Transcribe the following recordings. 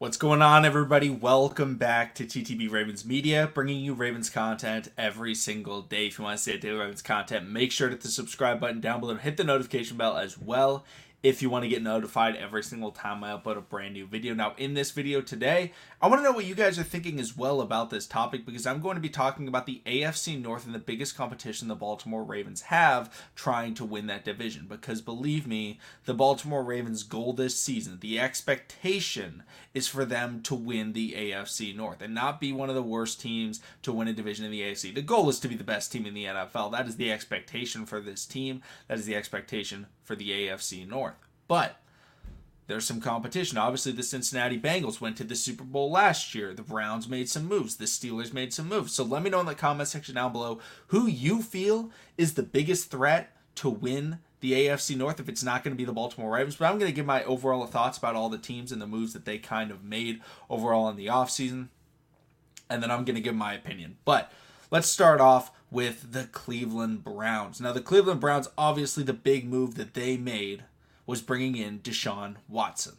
What's going on, everybody? Welcome back to TTB Ravens Media, bringing you Ravens content every single day. If you want to see daily Ravens content, make sure to hit the subscribe button down below and hit the notification bell as well if you want to get notified every single time I upload a brand new video. Now, in this video today, I want to know what you guys are thinking as well about this topic because I'm going to be talking about the AFC North and the biggest competition the Baltimore Ravens have trying to win that division. Because believe me, the Baltimore Ravens' goal this season, the expectation is for them to win the AFC North and not be one of the worst teams to win a division in the AFC. The goal is to be the best team in the NFL. That is the expectation for this team. That is the expectation for the AFC North. But there's some competition. Obviously, the Cincinnati Bengals went to the Super Bowl last year. The Browns made some moves. The Steelers made some moves. So let me know in the comment section down below who you feel is the biggest threat to win the AFC North if it's not going to be the Baltimore Ravens. But I'm going to give my overall thoughts about all the teams and the moves that they kind of made overall in the offseason. And then I'm going to give my opinion. But let's start off with the Cleveland Browns. Now, the Cleveland Browns, obviously, the big move that they made was bringing in Deshaun Watson.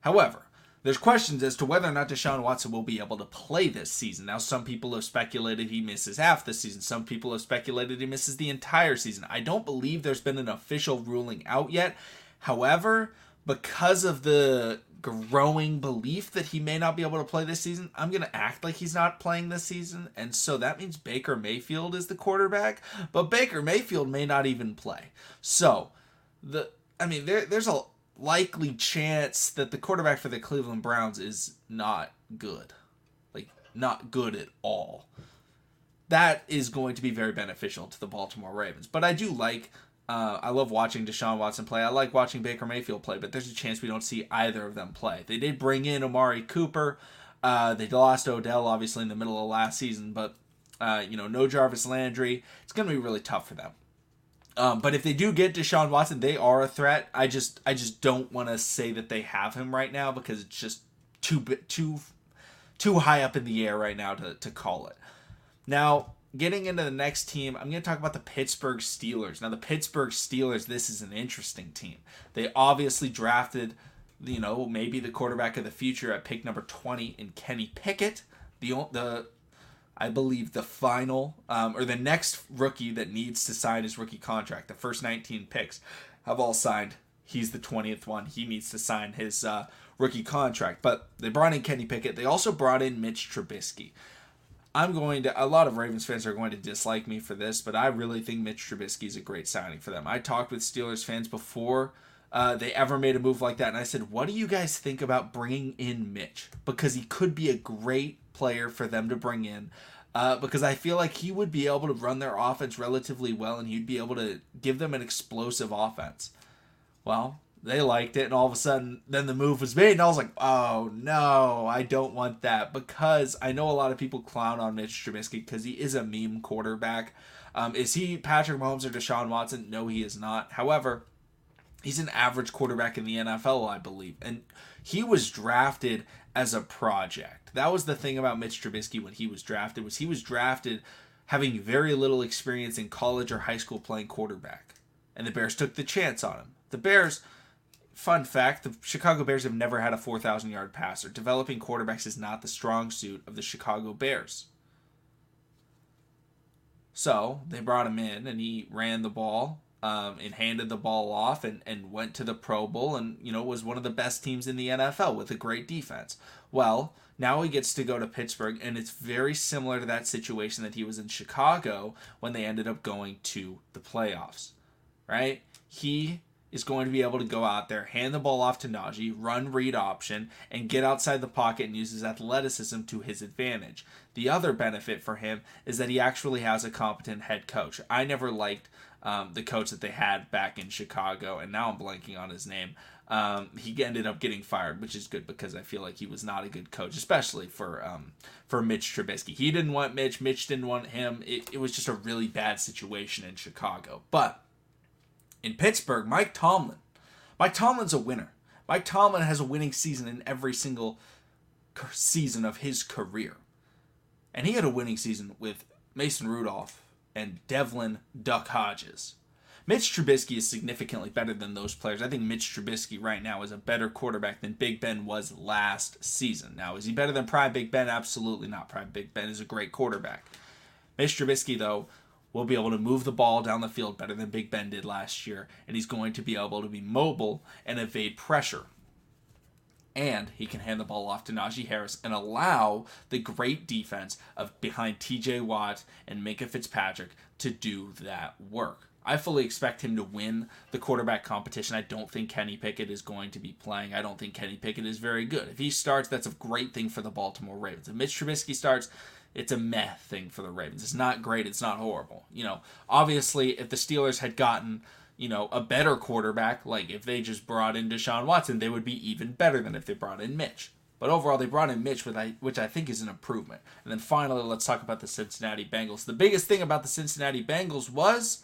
However, there's questions as to whether or not Deshaun Watson will be able to play this season. Now, some people have speculated he misses half the season. Some people have speculated he misses the entire season. I don't believe there's been an official ruling out yet. However, because of the growing belief that he may not be able to play this season, I'm going to act like he's not playing this season. And so that means Baker Mayfield is the quarterback, but Baker Mayfield may not even play. So, the I mean, there there's a likely chance that the quarterback for the Cleveland Browns is not good. Like not good at all. That is going to be very beneficial to the Baltimore Ravens. But I do like uh, I love watching Deshaun Watson play. I like watching Baker Mayfield play, but there's a chance we don't see either of them play. They did bring in Amari Cooper. Uh, they lost Odell, obviously, in the middle of last season, but, uh, you know, no Jarvis Landry. It's going to be really tough for them. Um, but if they do get Deshaun Watson, they are a threat. I just I just don't want to say that they have him right now because it's just too too too high up in the air right now to, to call it. Now, getting into the next team, I'm going to talk about the Pittsburgh Steelers. Now, the Pittsburgh Steelers, this is an interesting team. They obviously drafted, you know, maybe the quarterback of the future at pick number 20 in Kenny Pickett. The the I believe the final um, or the next rookie that needs to sign his rookie contract, the first 19 picks have all signed. He's the 20th one. He needs to sign his uh, rookie contract. But they brought in Kenny Pickett. They also brought in Mitch Trubisky. I'm going to, a lot of Ravens fans are going to dislike me for this, but I really think Mitch Trubisky is a great signing for them. I talked with Steelers fans before uh, they ever made a move like that, and I said, What do you guys think about bringing in Mitch? Because he could be a great player for them to bring in uh, because I feel like he would be able to run their offense relatively well and he'd be able to give them an explosive offense. Well, they liked it, and all of a sudden, then the move was made, and I was like, oh no, I don't want that because I know a lot of people clown on Mitch Trubisky because he is a meme quarterback. Um, is he Patrick Mahomes or Deshaun Watson? No, he is not. However, he's an average quarterback in the NFL, I believe, and he was drafted as a project. That was the thing about Mitch Trubisky when he was drafted was he was drafted having very little experience in college or high school playing quarterback. And the Bears took the chance on him. The Bears fun fact, the Chicago Bears have never had a 4000 yard passer. Developing quarterbacks is not the strong suit of the Chicago Bears. So, they brought him in and he ran the ball um, and handed the ball off and, and went to the Pro Bowl and, you know, was one of the best teams in the NFL with a great defense. Well, now he gets to go to Pittsburgh, and it's very similar to that situation that he was in Chicago when they ended up going to the playoffs, right? He is going to be able to go out there, hand the ball off to Najee, run read option, and get outside the pocket and use his athleticism to his advantage. The other benefit for him is that he actually has a competent head coach. I never liked um, the coach that they had back in Chicago, and now I'm blanking on his name. Um, he ended up getting fired, which is good because I feel like he was not a good coach, especially for um, for Mitch Trubisky. He didn't want Mitch, Mitch didn't want him. It, it was just a really bad situation in Chicago. But in Pittsburgh, Mike Tomlin, Mike Tomlin's a winner. Mike Tomlin has a winning season in every single season of his career, and he had a winning season with Mason Rudolph and Devlin Duck Hodges. Mitch Trubisky is significantly better than those players. I think Mitch Trubisky right now is a better quarterback than Big Ben was last season. Now, is he better than Prime Big Ben? Absolutely not. Prime Big Ben is a great quarterback. Mitch Trubisky, though, will be able to move the ball down the field better than Big Ben did last year, and he's going to be able to be mobile and evade pressure. And he can hand the ball off to Najee Harris and allow the great defense of behind TJ Watt and Minkah Fitzpatrick to do that work. I fully expect him to win the quarterback competition. I don't think Kenny Pickett is going to be playing. I don't think Kenny Pickett is very good. If he starts, that's a great thing for the Baltimore Ravens. If Mitch Trubisky starts, it's a meh thing for the Ravens. It's not great. It's not horrible. You know, obviously, if the Steelers had gotten you know a better quarterback, like if they just brought in Deshaun Watson, they would be even better than if they brought in Mitch. But overall, they brought in Mitch, which I think is an improvement. And then finally, let's talk about the Cincinnati Bengals. The biggest thing about the Cincinnati Bengals was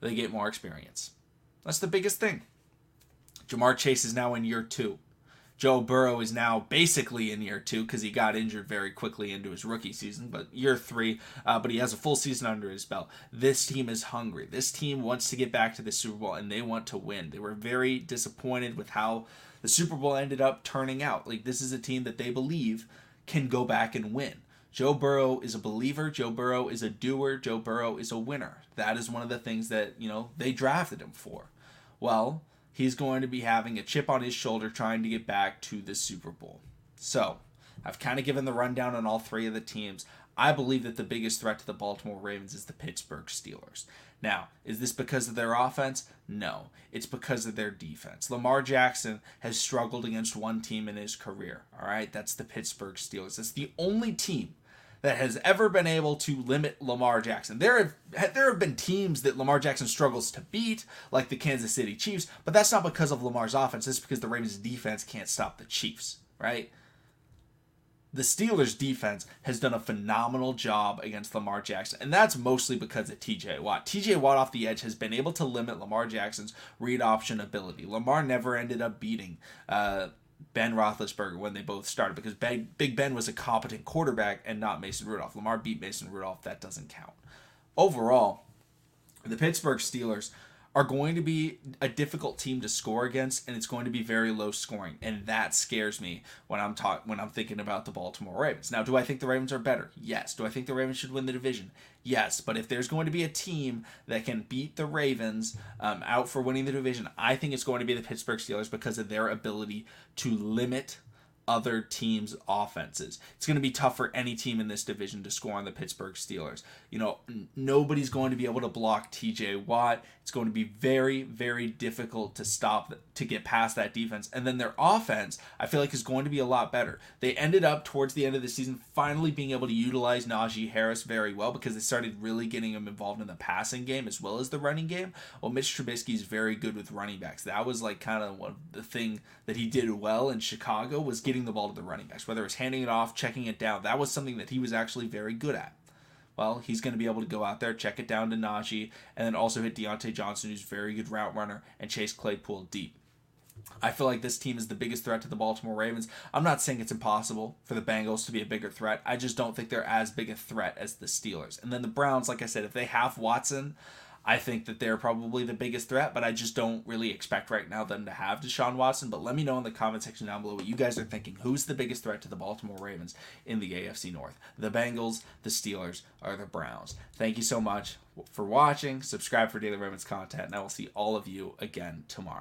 they get more experience. That's the biggest thing. Ja'Marr Chase is now in year two. Joe Burrow is now basically in year two because he got injured very quickly into his rookie season, but year three, uh, but he has a full season under his belt. This team is hungry. This team wants to get back to the Super Bowl and they want to win. They were very disappointed with how the Super Bowl ended up turning out. Like, this is a team that they believe can go back and win. Joe Burrow is a believer. Joe Burrow is a doer. Joe Burrow is a winner. That is one of the things that, you know, they drafted him for. Well, he's going to be having a chip on his shoulder trying to get back to the Super Bowl. So, I've kind of given the rundown on all three of the teams. I believe that the biggest threat to the Baltimore Ravens is the Pittsburgh Steelers. Now, is this because of their offense? No, it's because of their defense. Lamar Jackson has struggled against one team in his career. All right, that's the Pittsburgh Steelers. It's the only team that has ever been able to limit Lamar Jackson. There have there have been teams that Lamar Jackson struggles to beat, like the Kansas City Chiefs, but that's not because of Lamar's offense. It's because the Ravens defense can't stop the Chiefs, right? The Steelers defense has done a phenomenal job against Lamar Jackson, and that's mostly because of TJ Watt. TJ Watt off the edge has been able to limit Lamar Jackson's read option ability. Lamar never ended up beating uh, Ben Roethlisberger when they both started because Big Ben was a competent quarterback and not Mason Rudolph. Lamar beat Mason Rudolph. That doesn't count. Overall, the Pittsburgh Steelers are going to be a difficult team to score against and it's going to be very low scoring and that scares me when I'm talk when I'm thinking about the Baltimore Ravens. Now, do I think the Ravens are better? Yes. Do I think the Ravens should win the division? Yes, but if there's going to be a team that can beat the Ravens um, out for winning the division, I think it's going to be the Pittsburgh Steelers because of their ability to limit other teams' offenses. It's going to be tough for any team in this division to score on the Pittsburgh Steelers. You know, n- nobody's going to be able to block TJ Watt. It's going to be very, very difficult to stop, to get past that defense. And then their offense, I feel like, is going to be a lot better. They ended up towards the end of the season finally being able to utilize Najee Harris very well because they started really getting him involved in the passing game as well as the running game. Well, Mitch Trubisky is very good with running backs. That was like kind of one the thing that he did well in Chicago was getting the ball to the running backs, whether it's handing it off, checking it down. That was something that he was actually very good at. Well, he's going to be able to go out there, check it down to Najee, and then also hit Diontae Johnson, who's a very good route runner, and Chase Claypool deep. I feel like this team is the biggest threat to the Baltimore Ravens. I'm not saying it's impossible for the Bengals to be a bigger threat. I just don't think they're as big a threat as the Steelers. And then the Browns, like I said, if they have Watson, I think that they're probably the biggest threat, but I just don't really expect right now them to have Deshaun Watson. But let me know in the comment section down below what you guys are thinking. Who's the biggest threat to the Baltimore Ravens in the AFC North? The Bengals, the Steelers, or the Browns? Thank you so much for watching. Subscribe for daily Ravens content, and I will see all of you again tomorrow.